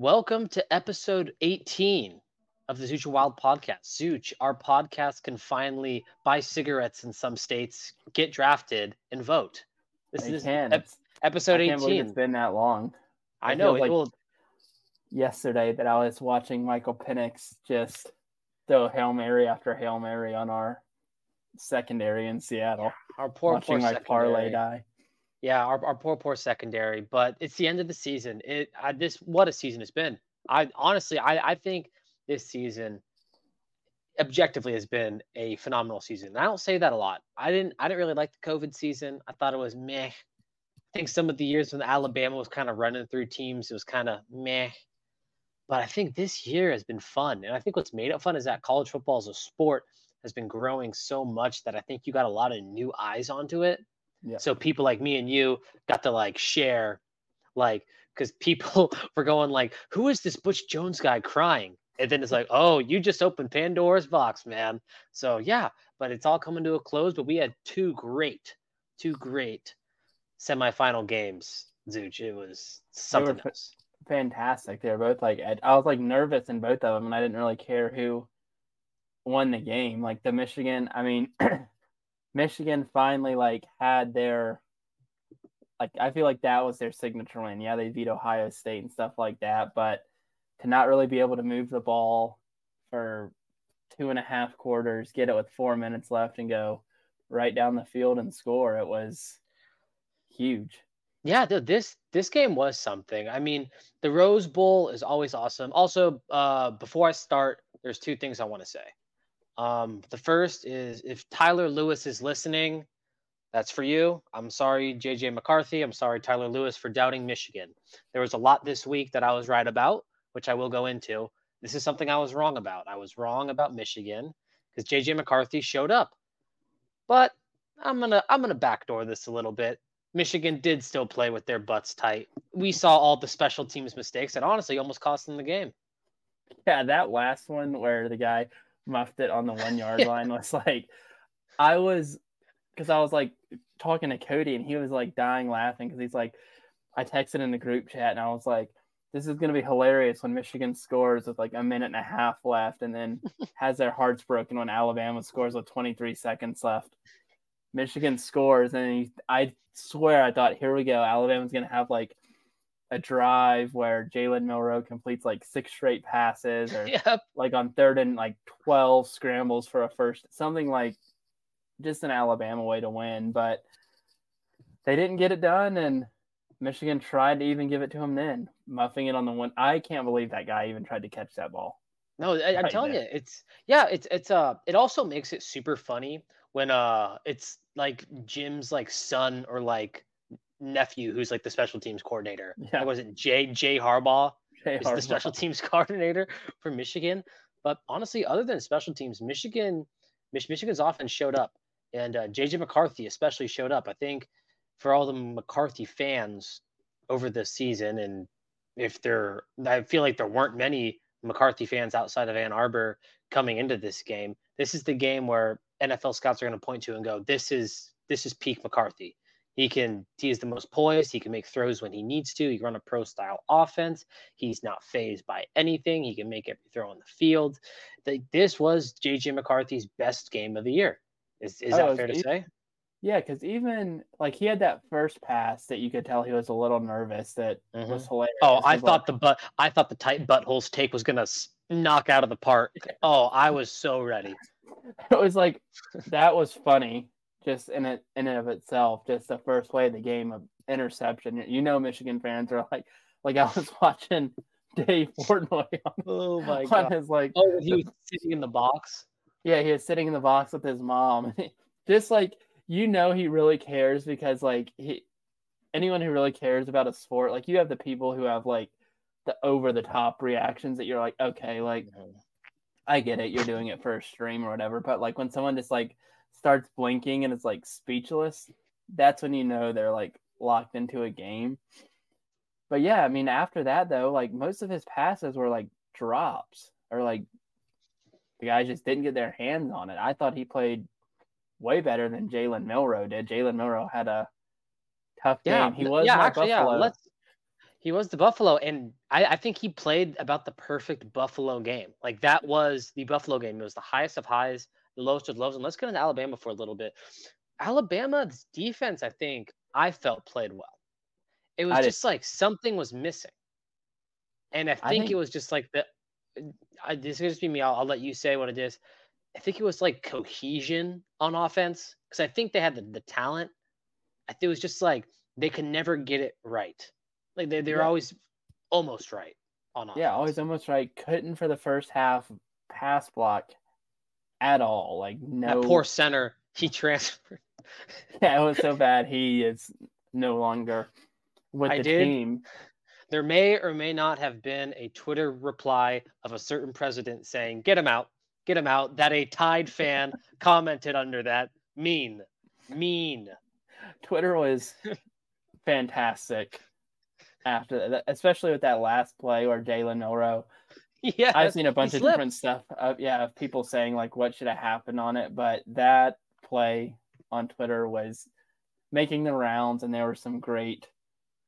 Welcome to episode 18 of the Zooch Wilde podcast. Zooch, our podcast can finally buy cigarettes in some states, get drafted, and vote. This they is. Ep- episode I 18. it's been that long. I, I know. It like will... Yesterday, that I was watching Michael Penix just throw Hail Mary after Hail Mary on our secondary in Seattle. Our poor, watching poor secondary. parlay die. Yeah, our, our poor, poor secondary. But it's the end of the season. It I, this what a season it's been. I honestly, I, I think this season objectively has been a phenomenal season. And I don't say that a lot. I didn't I didn't really like the COVID season. I thought it was meh. I think some of the years when Alabama was kind of running through teams, it was kind of meh. But I think this year has been fun. And I think what's made it fun is that college football as a sport has been growing so much that I think you got a lot of new eyes onto it. Yeah. So people like me and you got to like share, like, because people were going like, "Who is this Butch Jones guy crying?" And then it's like, "Oh, you just opened Pandora's box, man." So yeah, but it's all coming to a close. But we had two great, two great semifinal games. Zooch, it was something else. Fantastic. They were both like, I was like nervous in both of them, and I didn't really care who won the game. Like the Michigan, I mean, Michigan finally like had their like I feel like that was their signature win. Yeah, they beat Ohio State and stuff like that, but to not really be able to move the ball for two and a half quarters, get it with four minutes left, and go right down the field and score, it was huge. Yeah, dude, this this game was something. I mean, the Rose Bowl is always awesome. Also, uh, before I start, there's two things I want to say. Um, the first is if Tyler Lewis is listening, that's for you. I'm sorry, JJ McCarthy. I'm sorry, Tyler Lewis, for doubting Michigan. There was a lot this week that I was right about, which I will go into. This is something I was wrong about. I was wrong about Michigan because JJ McCarthy showed up. But I'm gonna I'm gonna backdoor this a little bit. Michigan did still play with their butts tight. We saw all the special teams mistakes that honestly almost cost them the game. Yeah, that last one where the guy muffed it on the one yard line was like, I was, because I was like talking to Cody and he was like dying laughing because he's like, I texted in the group chat and I was like, this is going to be hilarious when Michigan scores with like a minute and a half left and then has their hearts broken when Alabama scores with 23 seconds left. Michigan scores and he, I swear I thought, here we go. Alabama's going to have like a drive where Jalen Milroe completes like six straight passes or yep. like on third and like 12 scrambles for a first, something like just an Alabama way to win. But they didn't get it done. And Michigan tried to even give it to him then, muffing it on the one. I can't believe that guy even tried to catch that ball. No, I, am telling there. you, it's yeah, it's it's uh, it also makes it super funny when uh, it's like Jim's like son or like nephew who's like the special teams coordinator. Yeah. was it Jay Jay Harbaugh? Jay Harbaugh. the special teams coordinator for Michigan. But honestly, other than special teams, Michigan, Michigan's offense showed up, and uh, JJ McCarthy especially showed up. I think for all the McCarthy fans over this season, and if there, I feel like there weren't many McCarthy fans outside of Ann Arbor coming into this game. This is the game where NFL scouts are going to point to and go, "This is this is peak McCarthy." He can he is the most poised. He can make throws when he needs to. He can run a pro style offense. He's not phased by anything. He can make every throw on the field. The, this was JJ McCarthy's best game of the year. Is is that fair to say? Yeah, because even like he had that first pass that you could tell he was a little nervous. That mm-hmm. was hilarious. Oh, I thought like, the butt. I thought the tight buttholes take was gonna knock out of the park. Oh, I was so ready. It was like that was funny just in it in and of itself, just the first play of the game of interception. You know, Michigan fans are like, like I was watching Dave Portnoy on, oh my god, his like, oh, he was sitting in the box. Yeah, he was sitting in the box with his mom. just like you know, he really cares because like he, anyone who really cares about a sport, like you have the people who have like the over the top reactions that you're like, okay, like. I get it, you're doing it for a stream or whatever, but like when someone just like starts blinking and it's like speechless, that's when you know they're like locked into a game. But yeah, I mean, after that though, like most of his passes were like drops or like the guys just didn't get their hands on it. I thought he played way better than Jalen Milroe did. Jalen Milroe had a tough game. Yeah, he was yeah, actually, Buffalo. yeah. Let's He was the Buffalo, and I, I, think he played about the perfect Buffalo game. Like that was the Buffalo game. It was the highest of highs, the lowest of lows. And let's get into Alabama for a little bit. Alabama's defense, I think, I felt played well. It was I just did. like something was missing, and I think, I think, it was just like the. I, this is just be me. I'll, I'll let you say what it is. I think it was like cohesion on offense because I think they had the, the talent. I think it was just like they could never get it right. Like they they're yeah. always almost right on offense. Yeah, always almost right. Couldn't for the first half pass block at all. Like no that poor center he transferred. yeah, it was so bad. He is no longer with I the did. team. There may or may not have been a Twitter reply of a certain president saying, "Get him out, get him out." That a Tide fan commented under that. Mean, mean. Twitter was fantastic after that, especially with that last play where Jalen Milroe. Yeah, I've seen a bunch of different stuff. Of, yeah, of people saying like what should have happened on it, but that play on Twitter was making the rounds, and there were some great,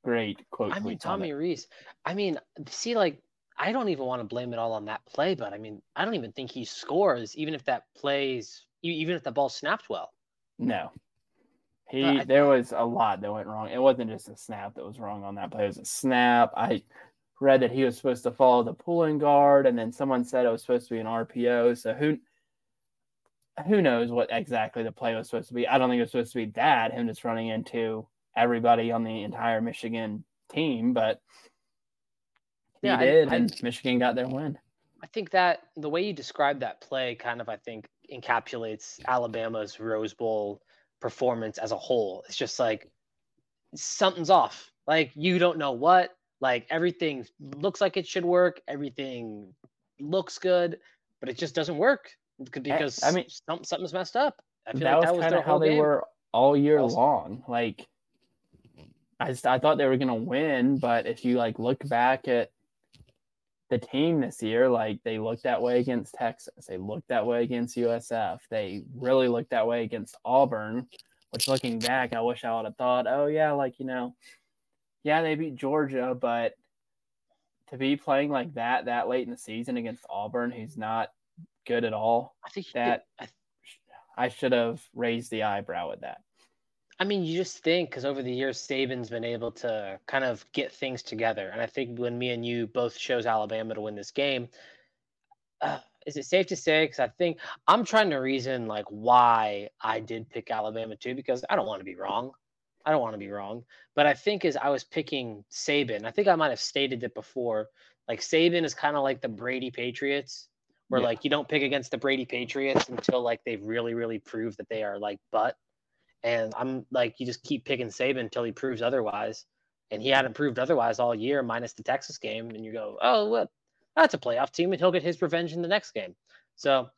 great quotes. I mean, Tommy Rees I mean, see, like I don't even want to blame it all on that play, but I mean, I don't even think he scores, even if that plays, even if the ball snapped well. No, he I, there was a lot that went wrong. It wasn't just a snap that was wrong on that play. It was a snap. I read that he was supposed to follow the pulling guard, and then someone said it was supposed to be an RPO. So who who knows what exactly the play was supposed to be? I don't think it was supposed to be that him just running into everybody on the entire Michigan team, but he yeah, did, I, and I, Michigan got their win. I think that the way you described that play kind of, I think, encapsulates Alabama's Rose Bowl performance as a whole. It's just like something's off. Like you don't know what. Like everything looks like it should work. Everything looks good, but it just doesn't work eh, because I mean something's messed up. I that like that was kind of how they game. were all year long. Like I just I thought they were gonna win, but if you like look back at the team this year, like they looked that way against Texas, they looked that way against USF, they really looked that way against Auburn. Which looking back, I wish I would have thought, oh yeah, like you know, yeah, they beat Georgia, but to be playing like that that late in the season against Auburn, who's not good at all, I think that I, I should have raised the eyebrow at that. I mean, you just think because over the years, Saban's been able to kind of get things together. And I think when me and you both chose Alabama to win this game, uh, is it safe to say? Because I think I'm trying to reason like why I did pick Alabama too, because I don't want to be wrong. I don't want to be wrong. But I think as I was picking Saban, I think I might have stated it before. Like Saban is kind of like the Brady Patriots, where yeah. like you don't pick against the Brady Patriots until like they've really, really proved that they are like butt. And I'm like, you just keep picking Saban until he proves otherwise. And he hadn't proved otherwise all year, minus the Texas game. And you go, oh, well, that's a playoff team, and he'll get his revenge in the next game. So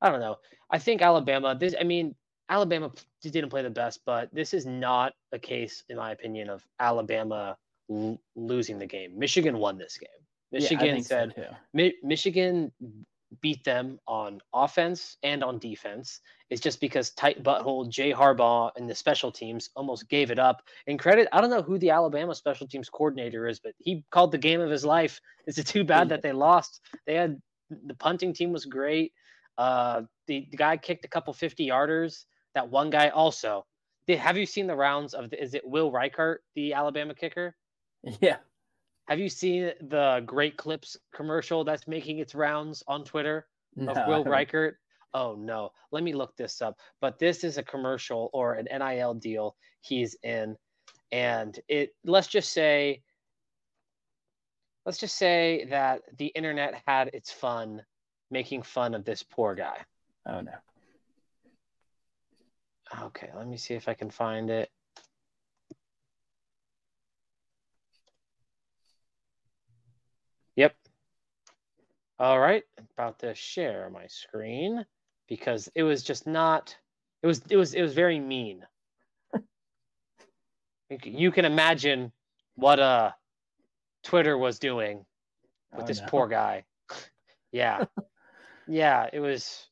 I don't know. I think Alabama, this, I mean, Alabama didn't play the best, but this is not a case, in my opinion, of Alabama l- losing the game. Michigan won this game. Michigan yeah, said, so Mi- Michigan beat them on offense and on defense It's just because tight butthole Jay Harbaugh and the special teams almost gave it up. And credit, I don't know who the Alabama special teams coordinator is, but he called the game of his life. It's too bad that they lost. They had the punting team was great. Uh, the, the guy kicked a couple 50 yarders. That one guy also. Did, have you seen the rounds of the, is it Will Reichard, the Alabama kicker? Yeah. Have you seen the Great Clips commercial that's making its rounds on Twitter of Will Reichard? Oh no, let me look this up. But this is a commercial or an NIL deal he's in, and it let's just say let's just say that the internet had its fun making fun of this poor guy. Oh no. Okay, let me see if I can find it. Yep. All right, about to share my screen because it was just not it was it was it was very mean. you can imagine what uh Twitter was doing with oh, this no. poor guy. yeah. yeah, it was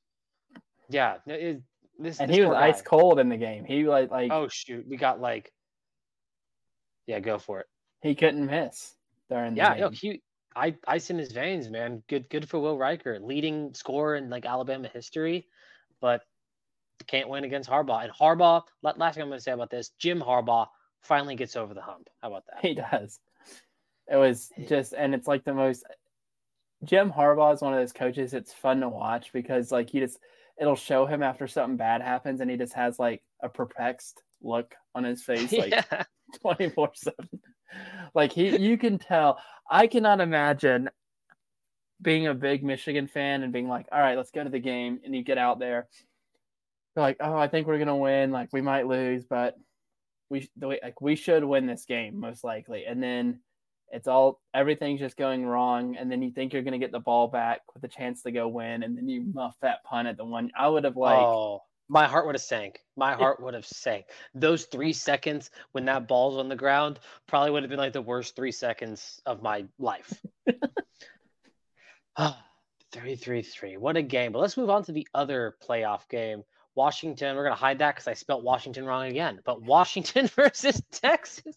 yeah, it, this And this he was ice guy. cold in the game. He like like Oh shoot, we got like Yeah, go for it. He couldn't miss during yeah, no, he I ice in his veins, man. Good good for Will Reichard, leading scorer in like Alabama history, but can't win against Harbaugh. And Harbaugh, last thing I'm going to say about this, Jim Harbaugh finally gets over the hump. How about that? He does. It was just, and it's like the most. Jim Harbaugh is one of those coaches. It's fun to watch because like he just, it'll show him after something bad happens, and he just has like a perplexed look on his face, like twenty four seven. Like he, you can tell. I cannot imagine being a big Michigan fan and being like, all right, let's go to the game, and you get out there they're like, oh, I think we're gonna win. Like we might lose, but we like we should win this game most likely. And then it's all everything's just going wrong, and then you think you're gonna get the ball back with a chance to go win, and then you muff that punt at the one. I would have like. Oh, my heart would have sank. My heart would have sank. Those three seconds when that ball's on the ground probably would have been like the worst three seconds of my life. Three, three, three. What a game. But let's move on to the other playoff game. Washington. We're gonna hide that because I spelt Washington wrong again. But Washington versus Texas.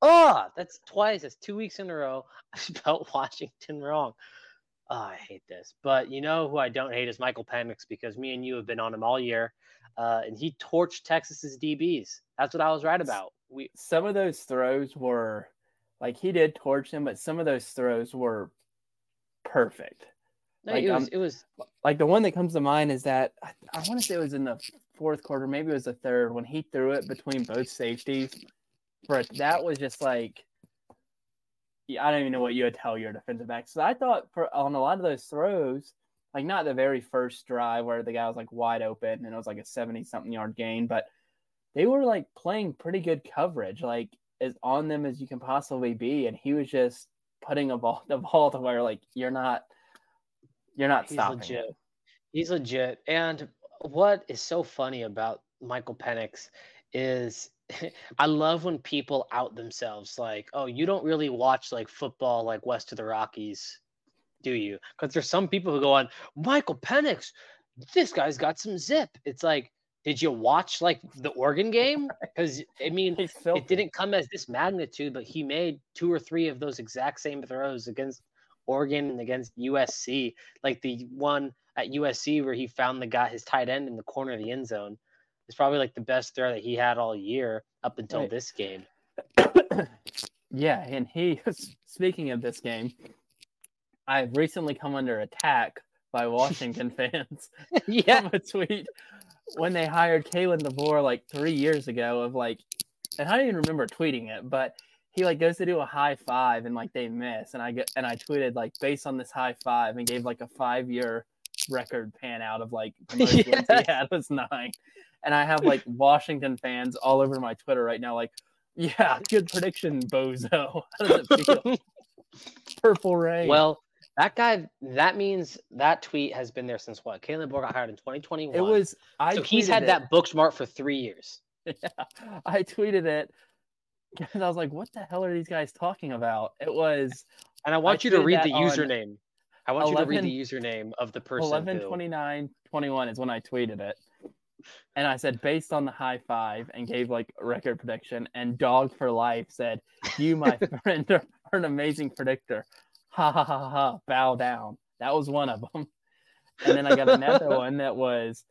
Oh, that's twice. That's two weeks in a row. I spelt Washington wrong. Oh, I hate this. But you know who I don't hate is Michael Penix because me and you have been on him all year, uh, and he torched Texas's DBs. That's what I was right about. We some of those throws were like he did torch them, but some of those throws were perfect. No, like, it was um, it was like the one that comes to mind is that I, I want to say it was in the fourth quarter, maybe it was the third when he threw it between both safeties. But that was just like I don't even know what you would tell your defensive back. So I thought for on a lot of those throws, like not the very first drive where the guy was like wide open and it was like a 70 something yard gain, but they were like playing pretty good coverage, like as on them as you can possibly be. And he was just putting a ball the ball to where like you're not you're not He's stopping. Legit. It. He's legit. And what is so funny about Michael Penix is I love when people out themselves like, oh, you don't really watch like football like west of the Rockies, do you? Because there's some people who go on, Michael Penix, this guy's got some zip. It's like, did you watch like the Oregon game? Because I mean, it didn't come as this magnitude, but he made two or three of those exact same throws against Oregon and against USC, like the one at USC where he found the guy his tight end in the corner of the end zone. It's probably like the best throw that he had all year up until right. this game. yeah, and he speaking of this game, I've recently come under attack by Washington fans. yeah, a tweet when they hired Kalen DeBoer like three years ago of like, and I don't even remember tweeting it, but he like goes to do a high five and like they miss and I get and I tweeted like based on this high five and gave like a five year record pan out of like the most yes. wins he had was nine. And I have like Washington fans all over my Twitter right now, like, yeah, good prediction, Bozo. How does it feel? Purple rain. Well, that guy, that means that tweet has been there since what? Kalen DeBoer got hired in 2021. It was, I so he's had it. that bookmark for three years. Yeah, I tweeted it because I was like, what the hell are these guys talking about? It was. And I want I you to read the username. I want 11, you to read the username of the person. 11 29 21 is when I tweeted it. And I said, based on the high five, and gave like a record prediction. And Dog for Life said, You, my friend, are, are an amazing predictor. Ha ha ha ha, bow down. That was one of them. And then I got another one that was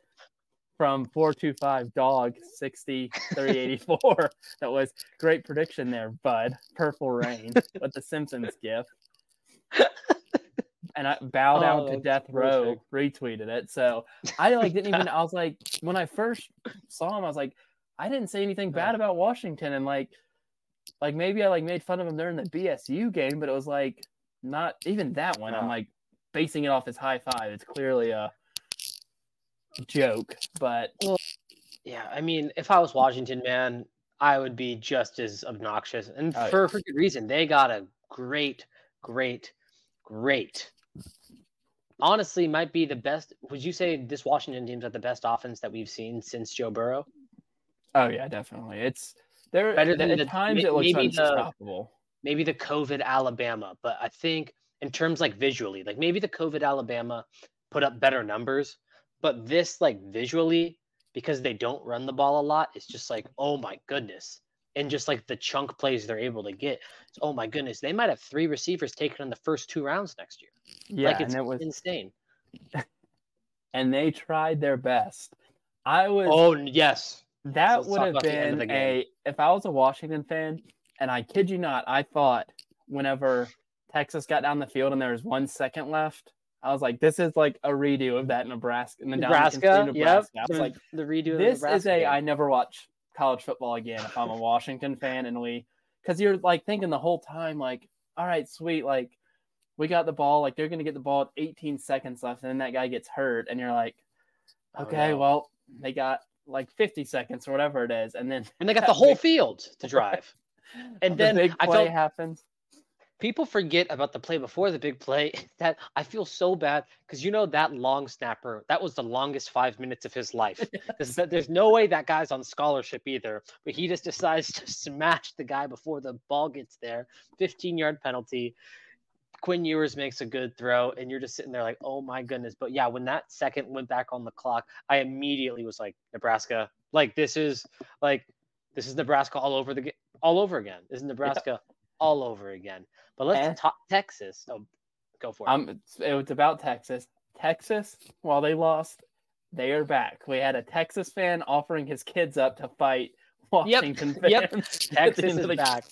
from 425 dog 6384 that was great prediction there bud. Purple rain with the simpsons gif. And i bow oh, down oh, to death row retweeted it. So i like didn't even i was like when i first saw him i was like i didn't say anything bad about washington. And like like maybe i like made fun of him during the bsu game but it was like not even that one. I'm like basing it off his high five. It's clearly a joke, but well, yeah, I mean, if I was Washington, man, I would be just as obnoxious, and oh, for, yeah. for good reason. They got a great, great, great. Honestly, might be the best. Would you say this Washington team's got the best offense that we've seen since Joe Burrow? Oh yeah, definitely. It's they're better than at the, times it looks unstoppable. The, maybe the COVID Alabama, but I think in terms like visually, like maybe the COVID Alabama put up better numbers, but this, like visually, because they don't run the ball a lot, it's just like, oh my goodness, and just like the chunk plays they're able to get. So, oh my goodness, they might have three receivers taken in the first two rounds next year. Yeah, like it's and it was insane. and they tried their best. I was Oh yes, that let's would have been a if I was a Washington fan, and I kid you not, I thought whenever Texas got down the field and there was one second left, I was like, this is like a redo of that Nebraska, and then down Nebraska. country, Yep. I was like, the redo. of this is Nebraska a game. I never watch college football again if I'm a Washington fan and we because you're like thinking the whole time like all right sweet like we got the ball like they're gonna get the ball at 18 seconds left and then that guy gets hurt and you're like Oh, okay no. well they got like 50 seconds or whatever it is and then and they got the whole big- field to drive. And the then big I play felt happens people forget about the play before the big play that I feel so bad because you know that long snapper that was the longest five minutes of his life. There's, there's no way that guy's on scholarship either, but he just decides to smash the guy before the ball gets there. 15 yard penalty. Quinn Ewers makes a good throw, and you're just sitting there like, oh my goodness. But yeah, when that second went back on the clock, I immediately was like, Nebraska, like this is like this is Nebraska all over the all over again. This is Nebraska all over again. But let's And- talk Texas. Oh, go for it. um it's- it was about Texas Texas while they lost they are back we had a Texas fan offering his kids up to fight Washington yep. fans at the Texas is the back.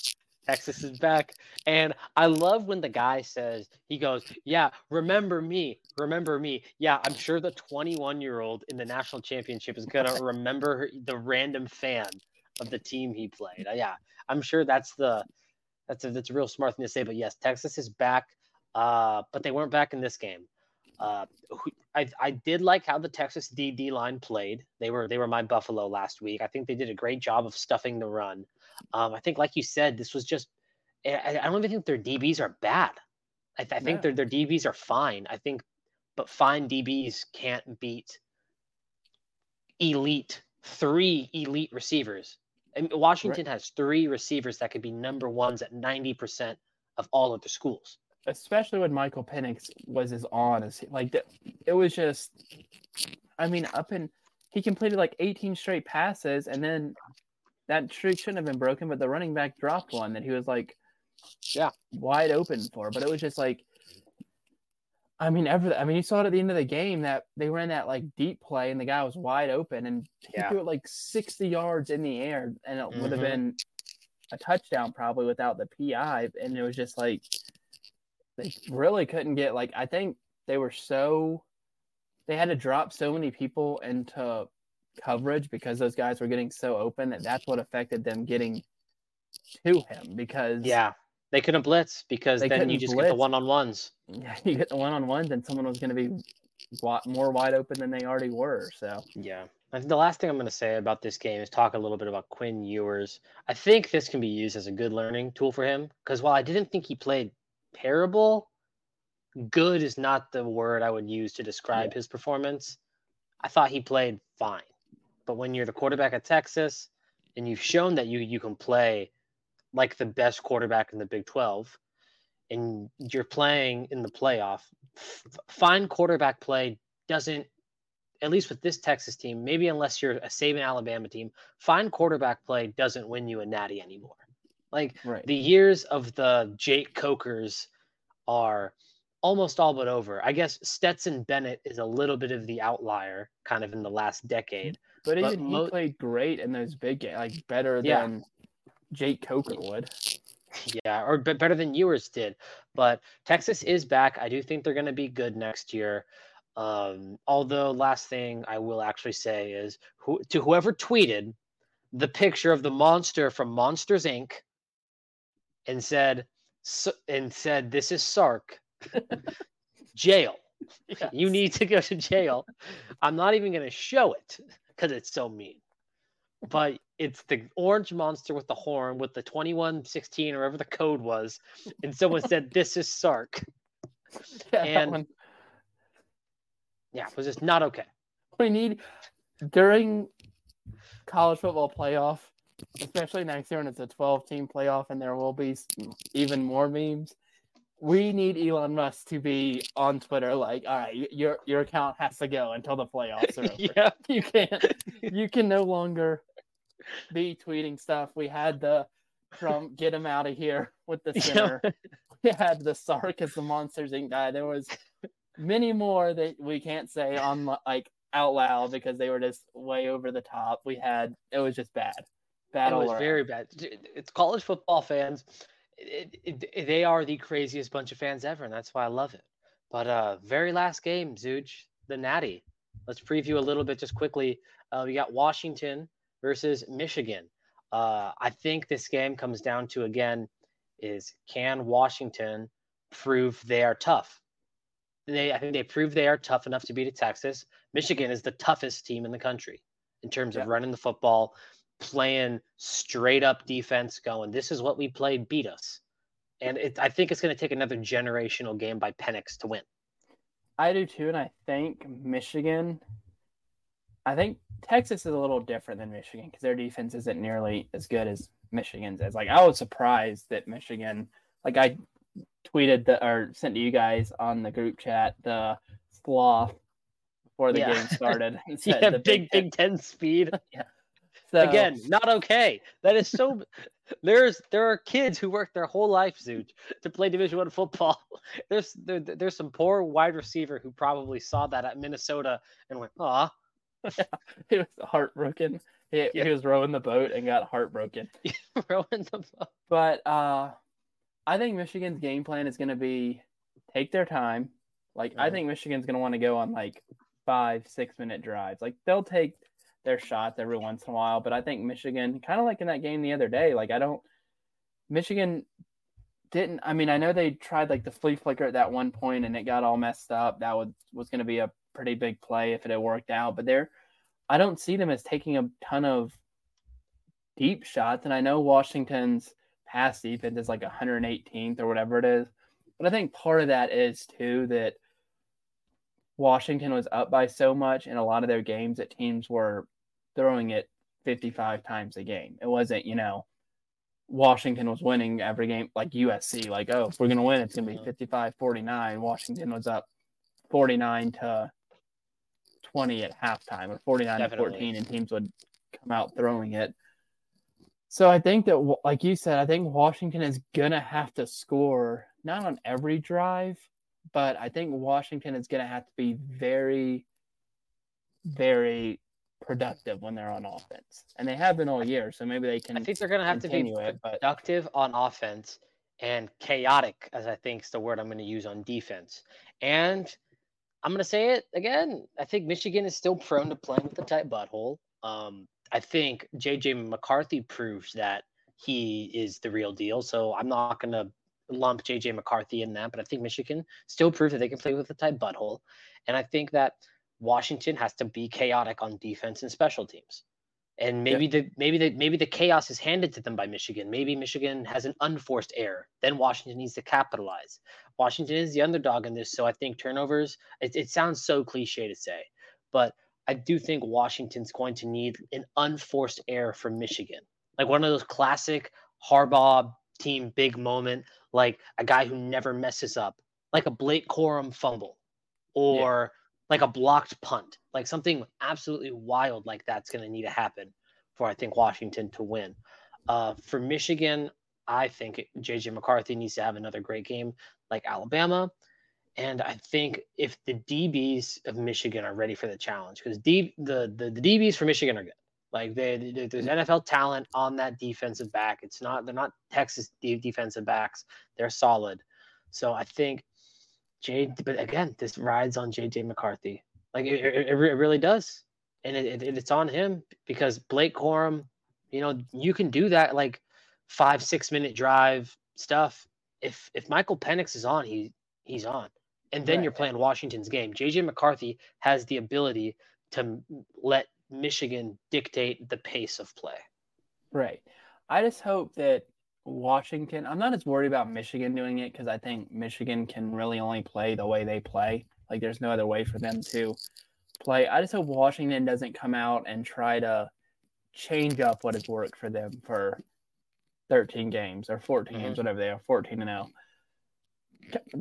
Texas is back. And I love when the guy says, he goes, Yeah, remember me. Remember me. Yeah, I'm sure the 21 year old in the national championship is going to remember the random fan of the team he played. Uh, yeah, I'm sure that's the. That's a, that's a real smart thing to say, but yes, Texas is back, uh, but they weren't back in this game. Uh, I, I did like how the Texas D D line played. They were they were my Buffalo last week. I think they did a great job of stuffing the run. Um, I think, like you said, this was just. I, I don't even think their DBs are bad. I, th- I think No. their their DBs are fine. I think, but fine DBs can't beat elite three elite receivers. And Washington has three receivers that could be number ones at ninety percent of all of the schools. especially when Michael Penix was as on as he, like it was just I mean up in he completed like 18 straight passes and then that streak shouldn't have been broken but the running back dropped one that he was like Yeah. wide open for but it was just like I mean ever I mean you saw it at the end of the game that they ran that like deep play and the guy was wide open and he Yeah. threw it like 60 yards in the air and it would have Mhm. been a touchdown probably without the PI and it was just like they really couldn't get like I think they were so they had to drop so many people into coverage because those guys were getting so open that that's what affected them getting to him because Yeah, they couldn't blitz because They then you just get the one on ones. Yeah, you get the one on ones and someone was going to be more wide open than they already were so Yeah. I think the last thing I'm going to say about this game is talk a little bit about Quinn Ewers. I think this can be used as a good learning tool for him because while I didn't think he played terrible, good is not the word I would use to describe his performance. I thought he played fine. But when you're the quarterback at Texas and you've shown that you you can play like the best quarterback in the Big 12 and you're playing in the playoff, f- fine quarterback play doesn't at least with this Texas team, maybe unless you're a Saban Alabama team, fine quarterback play doesn't win you a natty anymore. Like right the years of the Jake Cokers are almost all but over. I guess Stetson Bennett is a little bit of the outlier kind of in the last decade. but but he mo- played great in those big games like better Yeah. than Jake Coker would Yeah, or be- better than Ewers did. But Texas is back. I do think they're going to be good next year. Um, although, last thing I will actually say is who, to whoever tweeted the picture of the monster from Monsters Inc. and said "S- and said this is Sark, jail. You need to go to jail. I'm not even going to show it because it's so mean. But it's the orange monster with the horn with the 2116 or whatever the code was. And someone said, This is Sark. Yeah, And- Yeah, it was just not okay. we need during college football playoff, especially next year when it's a 12 team playoff and there will be even more memes. We need Elon Musk to be on Twitter like, all right, your your account has to go until the playoffs are over. yeah. You can't you can no longer be tweeting stuff. We had the Trump get him out of here with the center. Yeah. We had the Sark as the Monsters Inc. guy. There was many more that we can't say on like out loud because they were just way over the top. We had it was just bad. Bad. It was very bad. It's college football fans. It, it, it, they are the craziest bunch of fans ever, and that's why I love it. But uh, very last game, Zooch, the Natty. Let's preview a little bit just quickly. Uh, we got Washington versus Michigan. Uh, I think this game comes down to again is can Washington prove they are tough? They I think they prove they are tough enough to beat a Texas. Michigan is the toughest team in the country in terms yeah. of running the football, playing straight up defense, going this is what we played, beat us. And it, I think it's going to take another generational game by Penix to win. I do too, and I think Michigan. I think Texas is a little different than Michigan because their defense isn't nearly as good as Michigan's is. Like I was surprised that Michigan, like I tweeted the, or sent to you guys on the group chat the sloth before the yeah. game started. yeah, the Big Big Ten speed. yeah. So, Again, not okay. That is so. there's there are kids who work their whole life, Zooch, to play Division One football. There's there, there's some poor wide receiver who probably saw that at Minnesota and went, "Ah." Yeah, he was heartbroken. He, yeah. he was rowing the boat and got heartbroken. rowing the boat. But uh, I think Michigan's game plan is going to be take their time. Like I think Michigan's going to want to go on like five, six minute drives. Like they'll take their shots every once in a while. But I think Michigan, kind of like in that game the other day, like I don't, Michigan didn't. I mean, I know they tried like the flea flicker at that one point and it got all messed up. That was was going to be a pretty big play if it had worked out. But they're, I don't see them as taking a ton of deep shots. And I know Washington's pass defense is like 118th or whatever it is. But I think part of that is too that Washington was up by so much in a lot of their games that teams were throwing it 55 times a game. It wasn't, you know, Washington was winning every game like USC, like, oh, if we're going to win, it's going to be 55 49. Washington was up 49 to 20 at halftime or 49 Definitely. to 14, and teams would come out throwing it. So I think that, like you said, I think Washington is going to have to score not on every drive, but I think Washington is going to have to be very, very productive when they're on offense, and they have been all year. So maybe they can. I think they're going to have to be it, productive but... on offense and chaotic, as I think is the word I'm going to use on defense. And I'm going to say it again. I think Michigan is still prone to playing with the tight butthole. Um, I think JJ McCarthy proves that he is the real deal. So I'm not going to lump JJ McCarthy in that, but I think Michigan still proved that they can play with a tight butthole. And I think that Washington has to be chaotic on defense and special teams. And maybe yeah. the maybe the maybe the chaos is handed to them by Michigan. Maybe Michigan has an unforced error. Then Washington needs to capitalize. Washington is the underdog in this, so I think turnovers. It, it sounds so cliche to say, but I do think Washington's going to need an unforced error from Michigan, like one of those classic Harbaugh team big moment, like a guy who never messes up, like a Blake Corum fumble, or yeah. like a blocked punt, like something absolutely wild like that's going to need to happen for I think Washington to win. Uh, for Michigan, I think JJ McCarthy needs to have another great game like Alabama. And I think if the DBs of Michigan are ready for the challenge, because the, the the DBs for Michigan are good. Like they, they, there's mm-hmm. NFL talent on that defensive back. It's not they're not Texas defensive backs. They're solid. So I think Jay. But again, this rides on JJ McCarthy. Like it, it, it really does, and it, it, it's on him because Blake Corum. You know, you can do that like five six minute drive stuff. If if Michael Penix is on, he he's on, and then right. you're playing Washington's game. JJ McCarthy has the ability to let Michigan dictate the pace of play. Right. I just hope that Washington, I'm not as worried about Michigan doing it because I think Michigan can really only play the way they play. Like there's no other way for them to play. I just hope Washington doesn't come out and try to change up what has worked for them for 13 games or 14 mm-hmm. games, whatever they are, 14 and 0.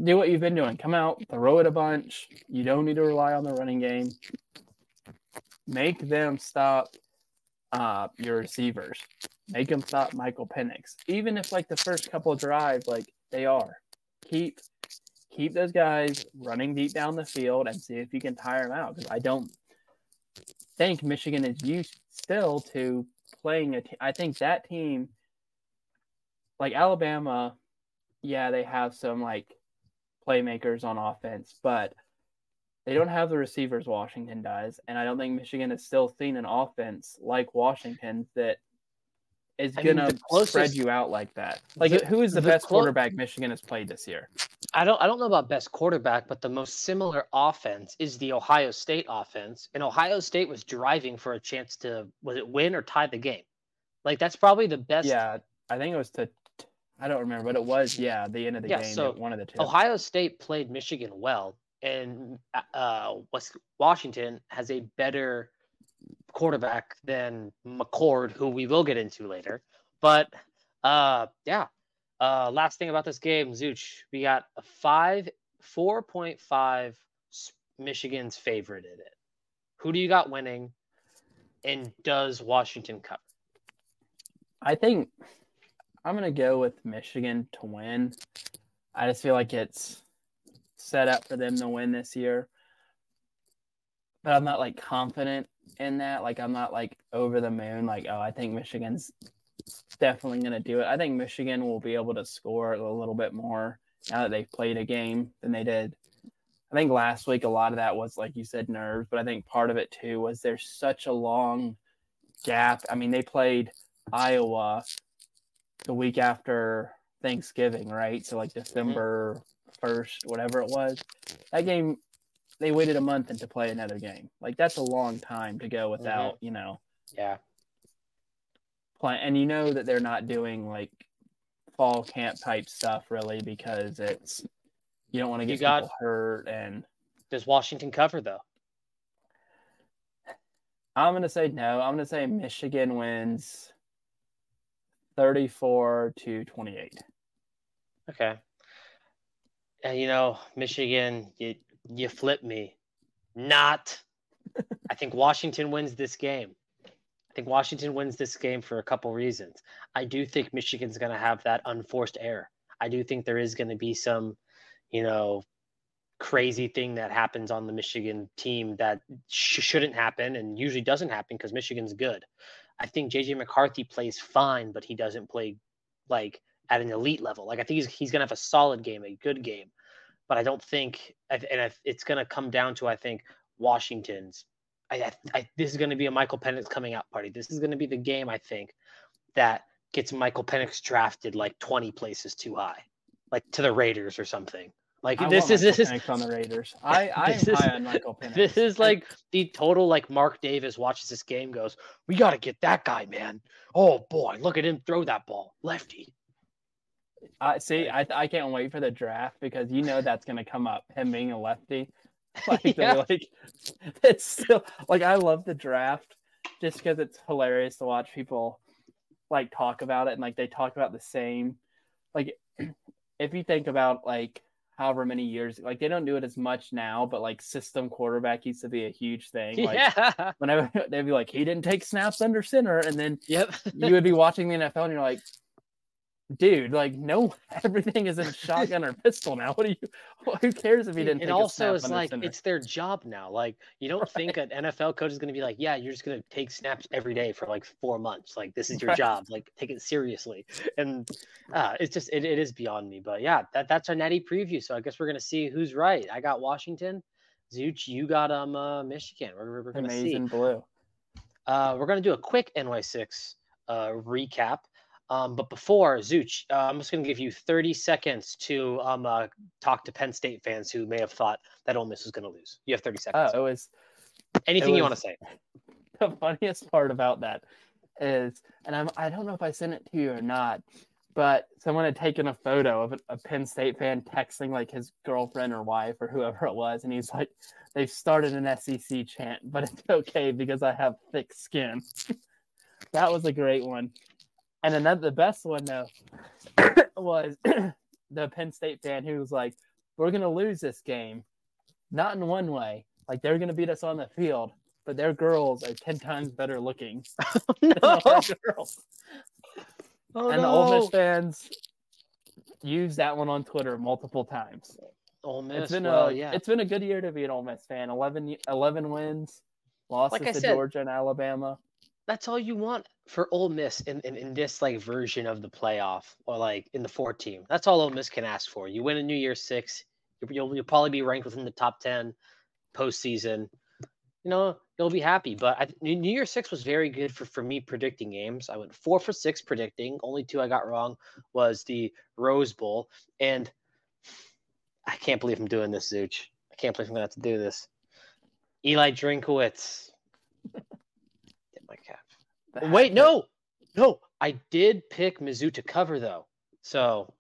Do what you've been doing. Come out, throw it a bunch. You don't need to rely on the running game make them stop uh, your receivers. Make them stop Michael Penix. Even if like the first couple of drives, like they are, keep keep those guys running deep down the field and see if you can tire them out. Because I don't think Michigan is used still to playing a team. I think that team, like Alabama, yeah, they have some like playmakers on offense, but they don't have the receivers Washington does, and I don't think Michigan has still seen an offense like Washington that is I gonna mean, closest, spread you out like that. Like, the, who is the, the best clo- quarterback Michigan has played this year? I don't. I don't know about best quarterback, but the most similar offense is the Ohio State offense, and Ohio State was driving for a chance to was it win or tie the game. Like that's probably the best. Yeah, I think it was to. I don't remember, but it was yeah the end of the yeah, game. So one of the two. Ohio State played Michigan well, and uh, West Washington has a better quarterback than McCord, who we will get into later. But uh, yeah. Uh, last thing about this game, Zooch, we got a five, four point five. Michigan's favorite in it. Who do you got winning? And does Washington cover? I think I'm gonna go with Michigan to win. I just feel like it's set up for them to win this year. But I'm not like confident in that. Like I'm not like over the moon. Like oh, I think Michigan's definitely to do it. I think Michigan will be able to score a little bit more now that they've played a game than they did. I think last week a lot of that was like you said nerves, but I think part of it too was there's such a long gap. I mean, they played Iowa the week after Thanksgiving, right? So like December first, whatever it was. That game, they waited a month to play another game. Like that's a long time to go without, mm-hmm. you know. Yeah. Play, and you know that they're not doing like fall camp type stuff really because it's you don't want to get got, people hurt and. Does Washington cover though? I'm gonna say no. I'm gonna say Michigan wins 34 to 28. Okay. And you know, Michigan, you you flip me. Not. I think Washington wins this game. I think Washington wins this game for a couple reasons. I do think Michigan's going to have that unforced error. I do think there is going to be some, you know, crazy thing that happens on the Michigan team that sh- shouldn't happen and usually doesn't happen because Michigan's good. I think JJ McCarthy plays fine, but he doesn't play like at an elite level. Like I think he's he's gonna have a solid game, a good game, but I don't think, and it's gonna come down to I think Washington's. I, I, this is to be a Michael Penix coming out party. This is to be the game I think that gets Michael Penix drafted like 20 places too high, like to the Raiders or something. Like I this is this is on the Raiders. I I am high on Michael Penix. This is like the total like Mark Davis watches this game goes, we got to get that guy, man. Oh boy, look at him throw that ball, lefty. I uh, see. I I can't wait for the draft because you know that's gonna come up. Him being a lefty, like yeah. like it's still like I love the draft just because it's hilarious to watch people like talk about it and like they talk about the same like if you think about like however many years. Like they don't do it as much now, but like system quarterback used to be a huge thing. Like yeah. whenever they'd be like, he didn't take snaps under center, and then yep. you would be watching the NFL and you're like, dude, like no, everything is in shotgun or pistol now. What do you? Who cares if he didn't? It also is like center? it's their job now. Like you don't right. think an NFL coach is going to be like, yeah, you're just going to take snaps every day for like four months. Like this is your right. job. Like take it seriously. And uh, it's just it, it is beyond me. But yeah, that that's our natty preview. So I guess we're going to see who's right. I got Washington. Zooch, you got um uh, Michigan. We're, we're going to see. Amazing blue. Uh, we're going to do a quick NY6 uh, recap. Um, but before Zooch, uh, I'm just going to give you 30 seconds to um, uh, talk to Penn State fans who may have thought that Ole Miss was going to lose. You have 30 seconds. Oh, it was anything it you want to say. The funniest part about that is, and I'm I don't know if I sent it to you or not, but someone had taken a photo of a, a Penn State fan texting like his girlfriend or wife or whoever it was, and he's like, "They've started an SEC chant, but it's okay because I have thick skin." that was a great one. And another the best one though was the Penn State fan who was like, "We're gonna lose this game, not in one way. Like they're gonna beat us on the field, but their girls are ten times better looking no. than our girls. Oh, and the no. Ole Miss fans use that one on Twitter multiple times. Ole Miss. It's been well, a yeah. it's been a good year to be an Ole Miss fan. 11, 11 wins, losses Like to said- Georgia and Alabama. That's all you want for Ole Miss in, in, in this like version of the playoff or like in the four team. That's all Ole Miss can ask for. You win a New Year's Six, you'll, you'll, probably be ranked within the top ten postseason. You know, you'll be happy. But I, New Year's Six was very good for, for me predicting games. I went four for six predicting. Only two I got wrong was the Rose Bowl. And I can't believe I'm doing this, Zooch. I can't believe I'm going to have to do this. Eli Drinkwitz. My cap. The Wait, no, no. I did pick Mizzou to cover though, so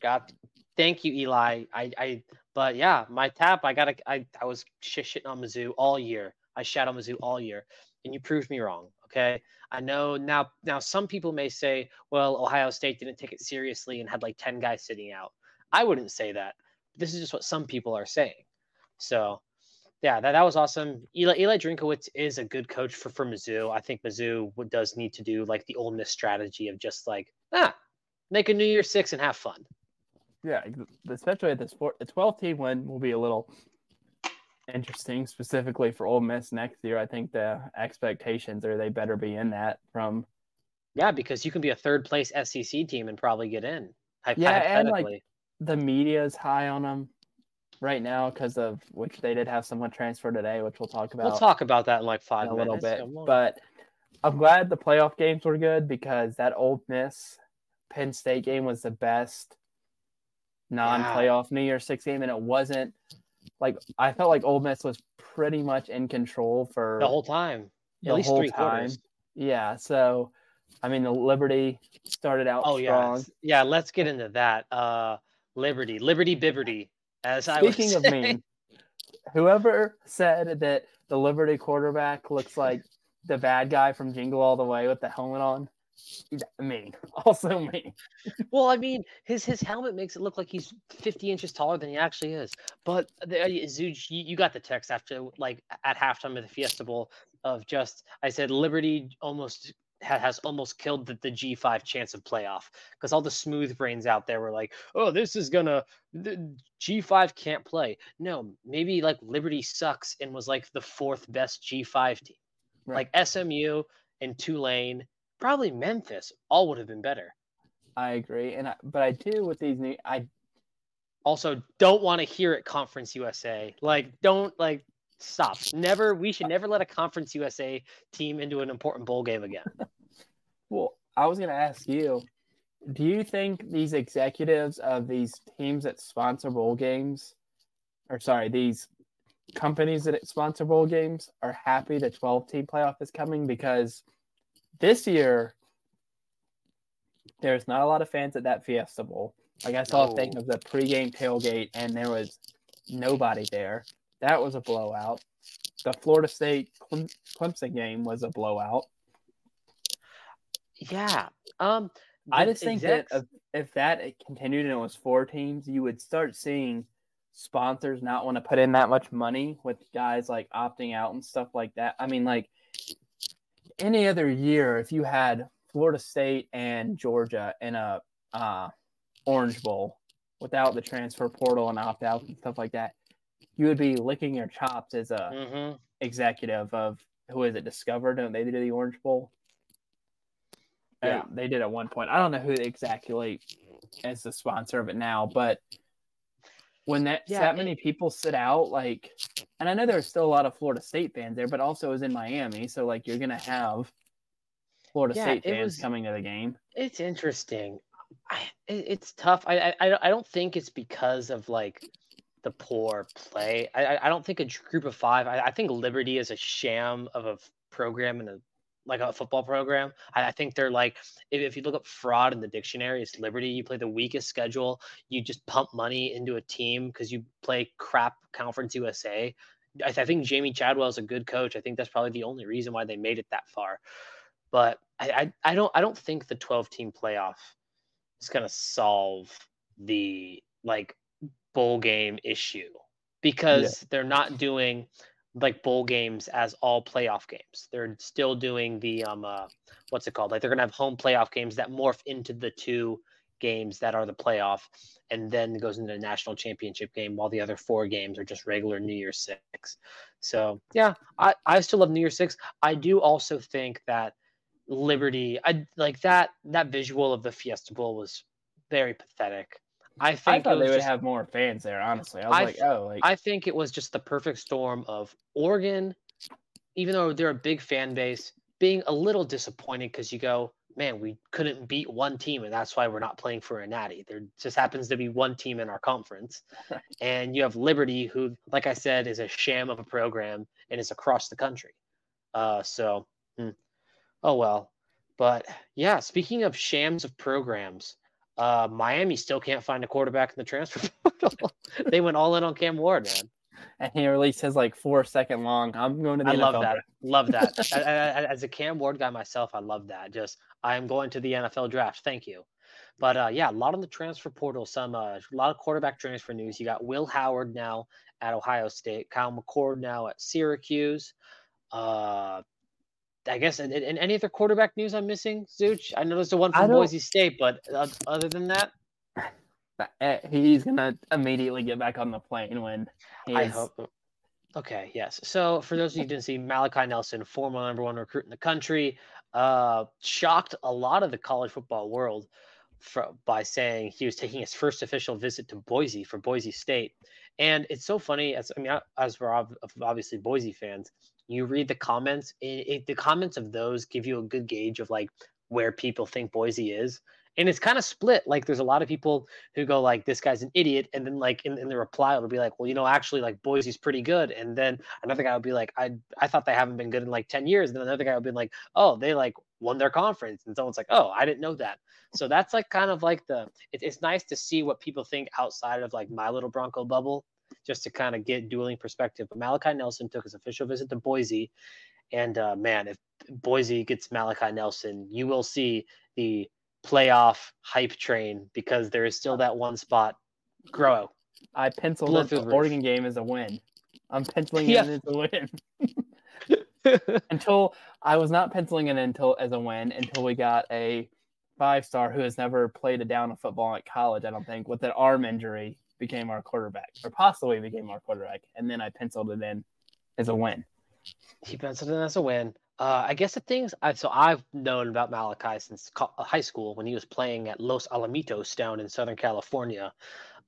got. Thank you, Eli. I, I, but yeah, my tap. I got. I, I was shit shitting on Mizzou all year. I shat on Mizzou all year, and you proved me wrong. Okay, I know now. Now, some people may say, well, Ohio State didn't take it seriously and had like ten guys sitting out. I wouldn't say that. This is just what some people are saying. So yeah, that, that was awesome. Eli, Eli Drinkwitz is a good coach for, for Mizzou. I think Mizzou does need to do like the Ole Miss strategy of just like, ah, make a New Year Six and have fun. Yeah, especially at this four, the 12 team win will be a little interesting, specifically for Ole Miss next year. I think the expectations are they better be in that from Yeah, because you can be a third place SEC team and probably get in. Yeah, and, like, the media is high on them right now because of which they did have someone transfer today, which we'll talk about we'll talk about that in like five in a minutes. little bit. But I'm glad the playoff games were good because that Ole Miss Penn State game was the best non-playoff New Year's Six game, and it wasn't like I felt like Ole Miss was pretty much in control for the whole time, the at least whole three time. quarters. Yeah, so I mean the Liberty started out Oh yeah, strong. s- yeah. Let's get into that. Uh, Liberty, Liberty, Bibberty. As I Speaking of mean, whoever said that the Liberty quarterback looks like the bad guy from Jingle All the Way with the helmet on, mean. Also mean. Well, I mean, his his helmet makes it look like he's 50 inches taller than he actually is. But the, uh, Zooch, you, you got the text after like at halftime of the Fiesta Bowl of just I said Liberty almost has almost killed the, the G5 chance of playoff because all the smooth brains out there were like, oh, this is gonna the G5 can't play. No, maybe like Liberty sucks and was like the fourth best G5 team. Right. Like SMU and Tulane, probably Memphis, all would have been better. I agree, and I, but I do with these new. I also don't want to hear it conference usa like don't like stop never we should never let a conference usa team into an important bowl game again well, I was gonna ask you. Do you think these executives of these teams that sponsor bowl games, or sorry, these companies that sponsor bowl games, are happy the 12 team playoff is coming? Because this year, there's not a lot of fans at that Fiesta Bowl. Like I saw a thing of the pregame tailgate, and there was nobody there. That was a blowout. The Florida State Clemson game was a blowout. yeah um I just think execs- that if, if that continued and it was four teams, you would start seeing sponsors not want to put in that much money with guys like opting out and stuff like that. I mean, like any other year, if you had Florida State and Georgia in a uh, Orange Bowl without the transfer portal and opt out and stuff like that, you would be licking your chops as a Mhm. executive of who is it? Discover? Don't they do the Orange Bowl? Uh, Yeah. they did at one point. I don't know who exactly is the sponsor of it now, but when that Yeah, that it- many people sit out, like, and I know there's still a lot of Florida State fans there, but also is in Miami, so like you're gonna have Florida Yeah, State fans was- coming to the game. it's interesting I, it, it's tough I i I don't think it's because of like the poor play. I i- don't think a group of five i, I think liberty is a sham of a program and a like a football program. I, I think they're like if, if you look up fraud in the dictionary it's liberty. You play the weakest schedule. You just pump money into a team because you play crap conference usa I, th- I think Jamey Chadwell is a good coach. I think that's probably the only reason why they made it that far. But I, I, I don't I don't think the 12 team playoff is gonna solve the like bowl game issue because they're not doing like bowl games as all playoff games. They're still doing the um uh, what's it called? Like they're gonna have home playoff games that morph into the two games that are the playoff, and then goes into the national championship game. While the other four games are just regular New Year's Six. So yeah, I I still love New Year's Six. I do also think that Liberty, I like that that visual of the Fiesta Bowl was very pathetic. I think I thought they would just, have more fans there. Honestly, I was I like, th- oh, like I think it was just the perfect storm of Oregon, even though they're a big fan base, being a little disappointed because you go, man, we couldn't beat one team, and that's why we're not playing for a natty. There just happens to be one team in our conference, and you have Liberty, who, like I said, is a sham of a program and is across the country. Uh, so, hmm. oh well. But yeah, speaking of shams of programs, uh, Miami still can't find a quarterback in the transfer portal. they went all in on Cam Ward, man. And he released his like four second long. I'm going to the I NFL love that. Love that. As a Cam Ward guy myself, I love that. Just I'm going to the NFL draft. Thank you. But uh, yeah, a lot on the transfer portal. Some uh, a lot of quarterback transfer news. You got Will Howard now at Ohio State. Kyle McCord now at Syracuse. Uh, I guess and, and any other quarterback news I'm missing, Zooch? I know there's the one from Boise State, but uh, other than that, eh, he's gonna immediately get back on the plane when I hope. Okay, yes. So for those of you who didn't see, Malachi Nelson, former number one recruit in the country, uh, shocked a lot of the college football world for, by saying he was taking his first official visit to Boise for Boise State. And it's so funny, as I mean, as we're obviously Boise fans, you read the comments it, it, the comments of those give you a good gauge of like where people think boise is and it's kind of split like there's a lot of people who go like this guy's an idiot and then like in, in the reply it'll be like well you know actually like boise's pretty good and then another guy would be like i i thought they haven't been good in like 10 years and then another guy would be like oh they like won their conference and someone's like oh i didn't know that. So that's like kind of like the it, it's nice to see what people think outside of like my little bronco bubble just to kind of get dueling perspective. But Malachi Nelson took his official visit to Boise. And uh, man, if Boise gets Malachi Nelson, you will see the playoff hype train because there is still that one spot grow. I penciled the Oregon game as a win. I'm penciling yeah. it as a win. until I was not penciling it until as a win until we got a five star who has never played a down of football at college, I don't think, with an arm injury became our quarterback, or possibly became our quarterback, and then I penciled it in as a win. He penciled it in as a win. Uh, I guess the things I so I've known about Malachi since uh, high school when he was playing at Los Alamitos down in Southern California.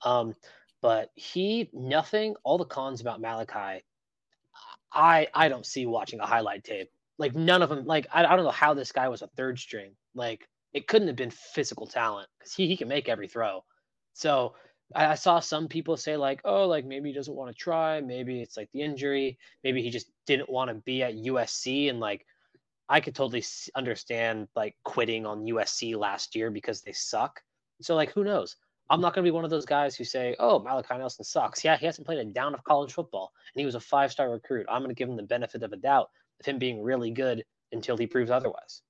Um, but he nothing. All the cons about Malachi, I I don't see watching a highlight tape. Like none of them. Like I, I don't know how this guy was a third string. Like it couldn't have been physical talent because he he can make every throw. So I, saw some people say like, oh, like maybe he doesn't want to try. Maybe it's like the injury. Maybe he just didn't want to be at USC. And like, I could totally understand like quitting on USC last year because they suck. So like, who knows? I'm not going to be one of those guys who say, oh, Malachi Nelson sucks. Yeah, he hasn't played a down of college football, and he was a five star recruit. I'm going to give him the benefit of a doubt of him being really good until he proves otherwise.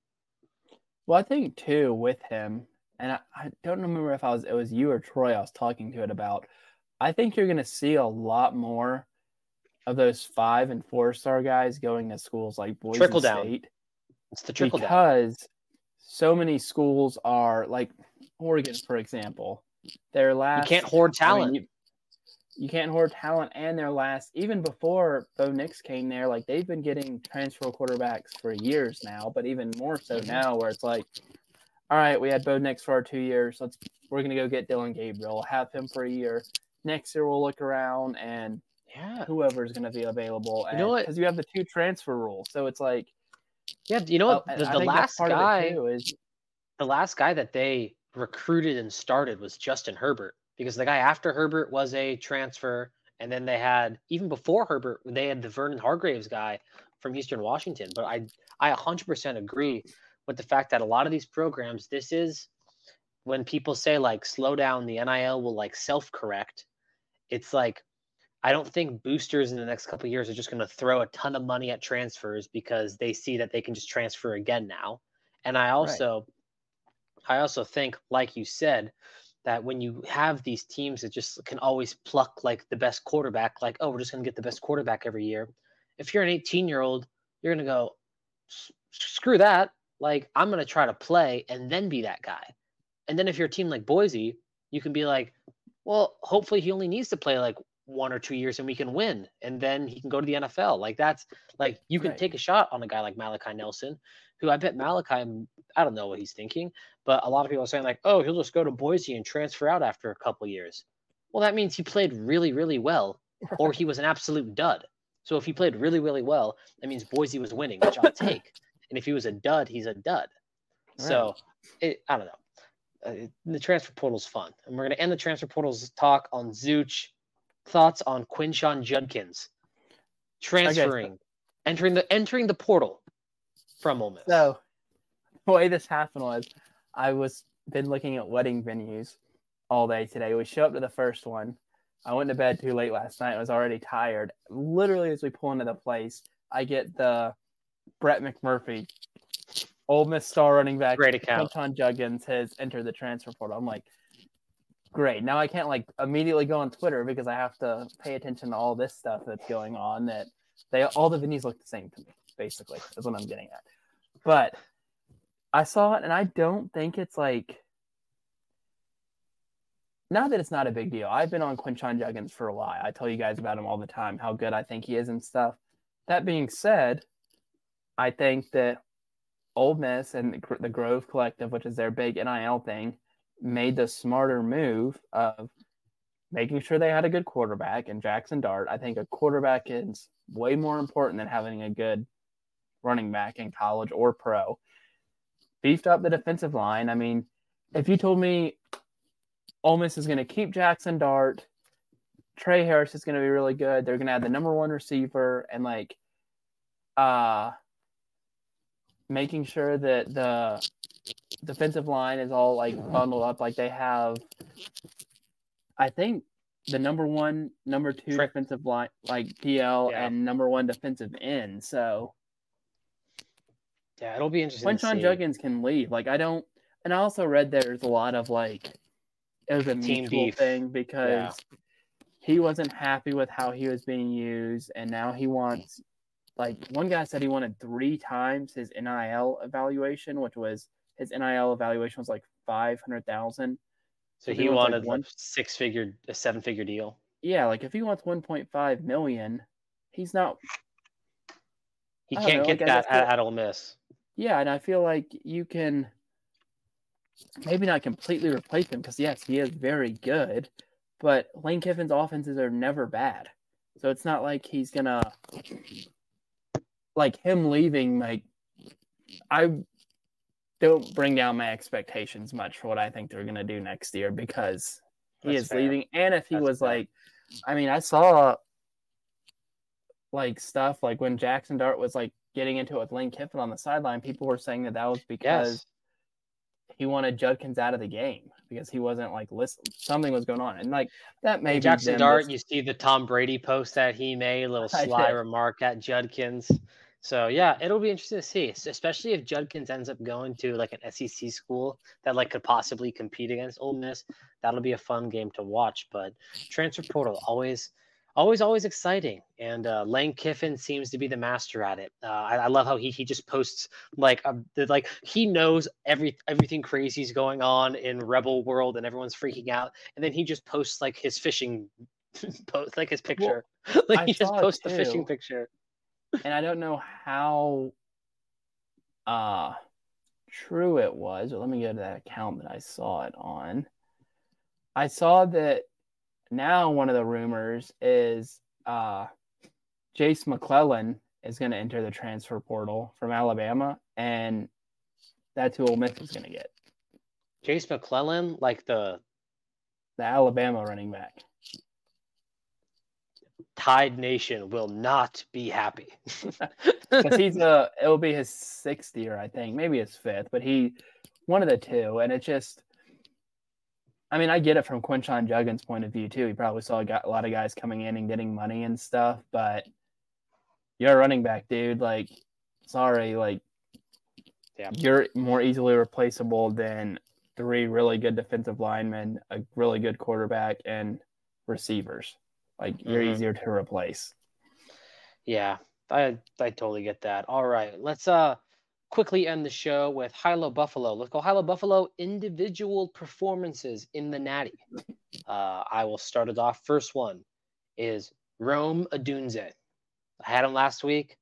Well, I think too with him, and I, I don't remember if I was it was you or Troy I was talking to it about. I think you're going to see a lot more of those five and four star guys going to schools like Boise trickle State. Down. It's the trickle down because down. so many schools are like Oregon, for example. Their last you can't hoard talent. I mean, you, you, can't hoard talent, and their last even before Bo Nix came there, like they've been getting transfer quarterbacks for years now, but even more so mm-hmm. now, where it's like all right, we had Bo Nix for our two years. Let's we're gonna go get Dillon Gabriel, have him for a year. Next year we'll look around and yeah, whoever's gonna be available. You know what? Because you have the two transfer rule, so it's like yeah, you know what? Oh, the, the last guy is the last guy that they recruited and started was Justin Herbert because the guy after Herbert was a transfer, and then they had even before Herbert they had the Vernon Hargreaves guy from Eastern Washington. But I I 100% agree with the fact that a lot of these programs, this is when people say like slow down, the NIL will like self correct. It's like I don't think boosters in the next couple years are just going to throw a ton of money at transfers because they see that they can just transfer again now. And I also, right. I also think, like you said, that when you have these teams that just can always pluck like the best quarterback, like oh, we're just going to get the best quarterback every year. If you're an 18 year old, you're gonna go, screw that. Like I'm gonna try to play and then be that guy. And then if you're a team like Boise, you can be like, well, hopefully he only needs to play like one or two years and we can win and then he can go to the NFL. Like that's like you can right. take a shot on a guy like Malachi Nelson, who I bet Malachi I don't know what he's thinking, but a lot of people are saying like, "Oh, he'll just go to Boise and transfer out after a couple years." Well, that means he played really really well or he was an absolute dud. So if he played really really well, that means Boise was winning, which I'll take. And if he was a dud, he's a dud. So it, I don't know. Uh, the transfer portal's fun, and we're going to end the transfer portal's talk on Zooch thoughts on Quinshon Judkins transferring, okay. entering the entering the portal from Ole Miss. So the way this happened was, I was been looking at wedding venues all day today. We show up to the first one. I went to bed too late last night. I was already tired. Literally, as we pull into the place, I get the Brett McMurphy, Ole Miss star running back, great account. Quinshon Judkins has entered the transfer portal. I'm like, great. Now I can't like immediately go on Twitter because I have to pay attention to all this stuff that's going on. That they all the venues look the same to me. Basically, is what I'm getting at. But I saw it, and I don't think it's like. Not that it's not a big deal. I've been on Quinshon Judkins for a while. I tell you guys about him all the time, how good I think he is and stuff. That being said, I think that Ole Miss and the Grove Collective, which is their big NIL thing, made the smarter move of making sure they had a good quarterback and Jackson Dart. I think a quarterback is way more important than having a good running back in college or pro. Beefed up the defensive line. I mean, if you told me Ole Miss is going to keep Jackson Dart, Tre Harris is going to be really good. They're going to have the number one receiver and like, uh, making sure that the defensive line is all like bundled up. Like they have, I think the number one, number two Trick. defensive line, like PL, yeah. and number one defensive end. So, yeah, it'll be interesting. Quinshon Judkins can leave. Like I don't, and I also read there's a lot of like it was a Team beef. thing because yeah. he wasn't happy with how he was being used, and now he wants. Like one guy said, he wanted three times his NIL evaluation, which was his NIL evaluation was like five hundred thousand. So, he, he wanted like one six figure, a seven figure deal. Yeah, like if he wants one point five million, he's not. He can't know, get like that at, at Ole Miss. Yeah, and I feel like you can maybe not completely replace him because yes, he is very good, but Lane Kiffin's offenses are never bad. So it's not like he's gonna like him leaving. Like I don't bring down my expectations much for what I think they're going to do next year because he That's is fair. leaving. And if he That's was fair. like, I mean, I saw like stuff like when Jackson Dart was like getting into it with Lane Kiffin on the sideline, people were saying that that was because yes. he wanted Judkins out of the game because he wasn't like listen something was going on and like that may Jackson Dart. You see the Tom Brady post that he made, a little sly remark at Judkins. So yeah, it'll be interesting to see, especially if Judkins ends up going to like an SEC school that like could possibly compete against Ole Miss. That'll be a fun game to watch. But transfer portal always, always, always exciting. And uh, Lane Kiffin seems to be the master at it. Uh, I, I, love how he he just posts like um, like he knows every everything crazy is going on in Rebel World and everyone's freaking out, and then he just posts like his fishing post like his picture. Well, like he just posts the fishing picture and I don't know how uh true it was, but let me go to that account that I saw it on. I saw that now one of the rumors is uh Jase McClellan is going to enter the transfer portal from Alabama, and that's who Ole Miss is going to get. Jase McClellan, like the the Alabama running back. Tide Nation will not be happy. Because he's a, it'll be his sixth year, I think, maybe his fifth, but he, one of the two, and it just, I mean, I get it from Quinshon Judkins' point of view too. He probably saw a, lot of guys coming in and getting money and stuff, but you're a running back, dude. Like, sorry, like, yeah. you're more easily replaceable than three really good defensive linemen, a really good quarterback, and receivers. Like you're mm-hmm. easier to replace. Yeah. I I totally get that. All right, let's uh quickly end the show with Hilo Buffalo. Let's go Hilo Buffalo individual performances in the Natty. Uh, I will start it off. First one is Rome Odunze. I had him last week,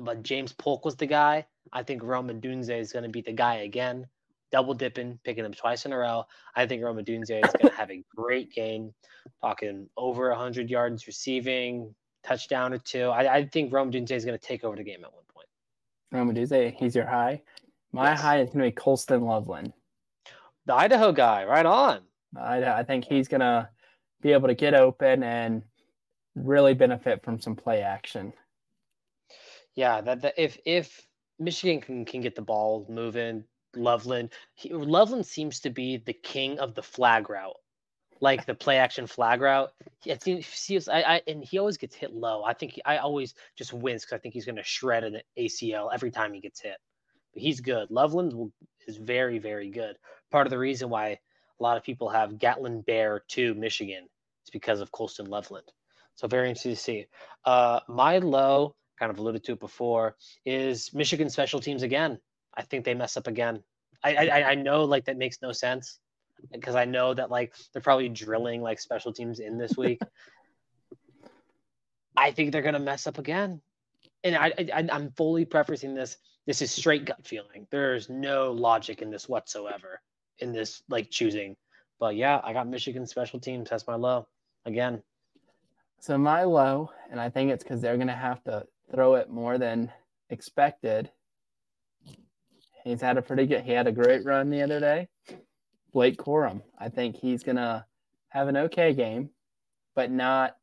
but James Polk was the guy. I think Rome Odunze is going to be the guy again. Double dipping, picking him twice in a row. I think Rome Odunze is going to have a great game, talking over 100 yards receiving, touchdown or two. I, I think Rome Odunze is going to take over the game at one Odunze, he's your high. My yes. high is going to be Colston Loveland. The Idaho guy, right on. I, I think he's going to be able to get open and really benefit from some play action. Yeah, that, that if if Michigan can, can get the ball moving, Loveland, he, Loveland seems to be the king of the flag route, like the play action flag route. It seems, I, I and he always gets hit low. I think he, I always just wins because I think he's going to shred an ACL every time he gets hit. But he's good. Loveland is very very good. Part of the reason why a lot of people have Gatlin Bair to Michigan is because of Colston Loveland. So very interesting to see. Uh, my low, kind of alluded to it before, is Michigan special teams again. I think they mess up again. I I, I know like that makes no sense because I know that like they're probably drilling like special teams in this week. I think they're gonna mess up again, and I, I I'm fully prefacing this. This is straight gut feeling. There's no logic in this whatsoever in this like choosing. But yeah, I got Michigan special teams. That's my low again. So my low, and I think it's because they're going to have to throw it more than expected. He's had a pretty good. He had a great run the other day. Blake Corum. I think he's going to have an okay game, but not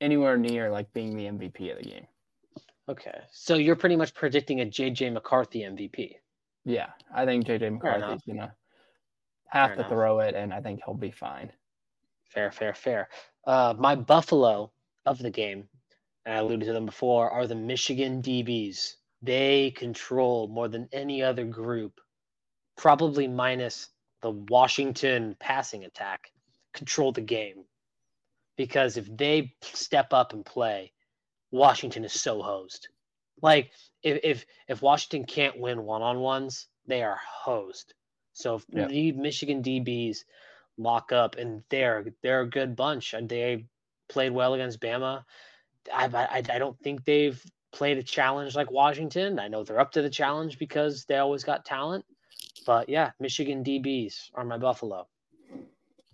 anywhere near like being the MVP of the game. Okay, so you're pretty much predicting a JJ McCarthy MVP. Yeah, I think JJ McCarthy's gonna have Fair to enough. throw it, and I think he'll be fine. Fair, fair, fair. Uh, my Buffalo of the game, and I alluded to them before, are the Michigan DBs. They control more than any other group, probably minus the Washington passing attack, control the game. Because if they step up and play, Washington is so hosed. Like if if, if Washington can't win one on ones, they are hosed. So if yeah. the Michigan DBs lock up, and they're they're a good bunch. And they played well against Bama. I, I I don't think they've played a challenge like Washington. I know they're up to the challenge because they always got talent. But yeah, Michigan DBs are my Buffalo.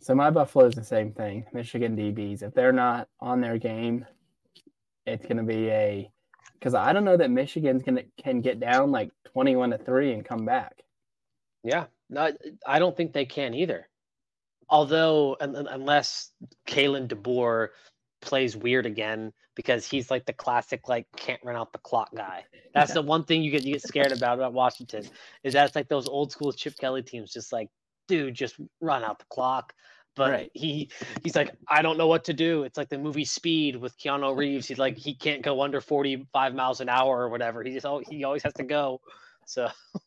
So my Buffalo is the same thing. Michigan DBs. If they're not on their game, it's going to be a because I don't know that Michigan's gonna can get down like twenty one to three and come back. Yeah, no, I don't think they can either although unless Kalen DeBoer plays weird again because he's like the classic like can't run out the clock guy. That's yeah. the one thing you get you get scared about about Washington is that's like those old school Chip Kelly teams just like dude just run out the clock. But right. he he's like I don't know what to do. It's like the movie Speed with Keanu Reeves. He's like he can't go under 45 miles an hour or whatever. He just oh, he always has to go. So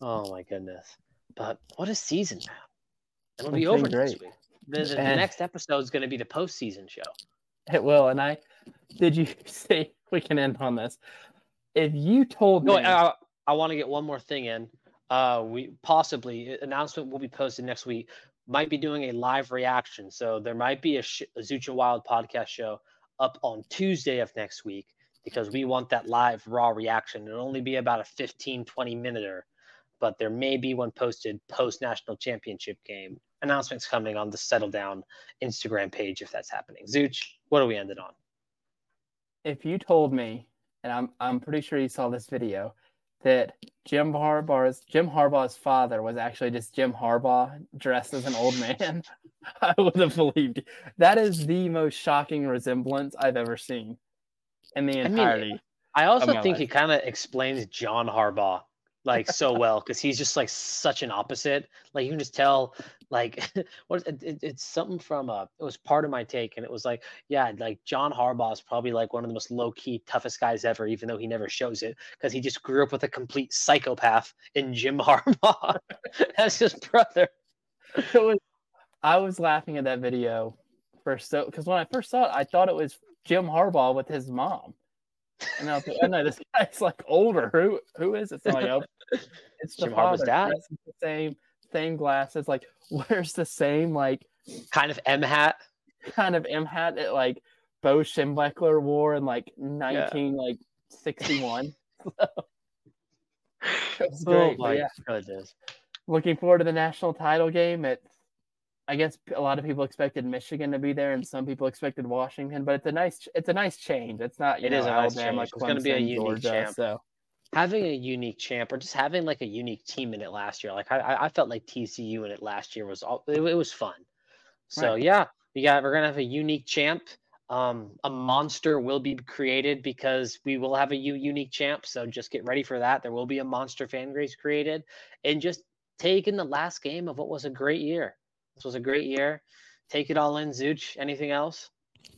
oh my goodness. But what a season, man. It'll be over next week. The, the, the next episode is going to be the postseason show. It will. And I did you say we can end on this? If you told no, me, I, I want to get one more thing in. Uh, we possibly announcement will be posted next week. Might be doing a live reaction, so there might be a, sh- a Zooch and Wilde podcast show up on Tuesday of next week because we want that live raw reaction. It'll only be about a 15, 20 minute but there may be one posted post national championship game. Announcements coming on the Settle Down Instagram page if that's happening. Zooch, what are we ended on? If you told me, and I'm I'm pretty sure you saw this video, that Jim Harbaugh's Jim Harbaugh's father was actually just Jim Harbaugh dressed as an old man, I would have believed. You. That is the most shocking resemblance I've ever seen in the entirety. I, mean, I also think life. he kind of explains John Harbaugh like so well because he's just like such an opposite. Like you can just tell, like what it, it, it's something from uh it was part of my take, and it was like, yeah, like John Harbaugh is probably like one of the most low key, toughest guys ever, even though he never shows it because he just grew up with a complete psychopath in Jim Harbaugh. as his brother. Was, I was laughing at that video first, so because when I first saw it, I thought it was Jim Harbaugh with his mom. And I was like, oh no, this guy's like older. Who who is it? So oh, it's the Jim father. Harbaugh's dad. Dresses The same same glasses. Like, where's the same like Kind of M hat. kind of M hat that like Bo Schembechler wore in like nineteen like sixty one. It's great. Oh my yeah. goodness. Looking forward to the national title game. It, I guess a lot of people expected Michigan to be there, and some people expected Washington. But it's a nice, it's a nice change. It's not, you It know, is a nice Alabama, change. It's gonna be a Clemson, unique Georgia. champ. So Having a unique champ or just having like a unique team in it last year. Like I, I- I felt like TCU in it last year was all it, it was fun. So Right. yeah, we got we're gonna have a unique champ. Um, a monster will be created because we will have a u- unique champ. So just get ready for that. There will be a monster fan base created, and just take in the last game of what was a great year. This was a great year. Take it all in, Zooch. Anything else?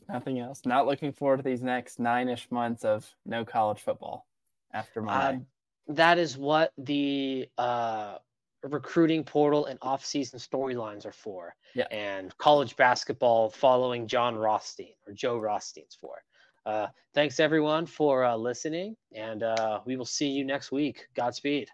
nothing else. Not looking forward to these next nine ish months of no college football after my. Uh, that is what the uh, recruiting portal and off-season storylines are for. Yeah. And college basketball following Jon Rothstein or Joe Rothstein's for. Uh, thanks everyone for uh, listening, and uh, we will see you next week. Godspeed.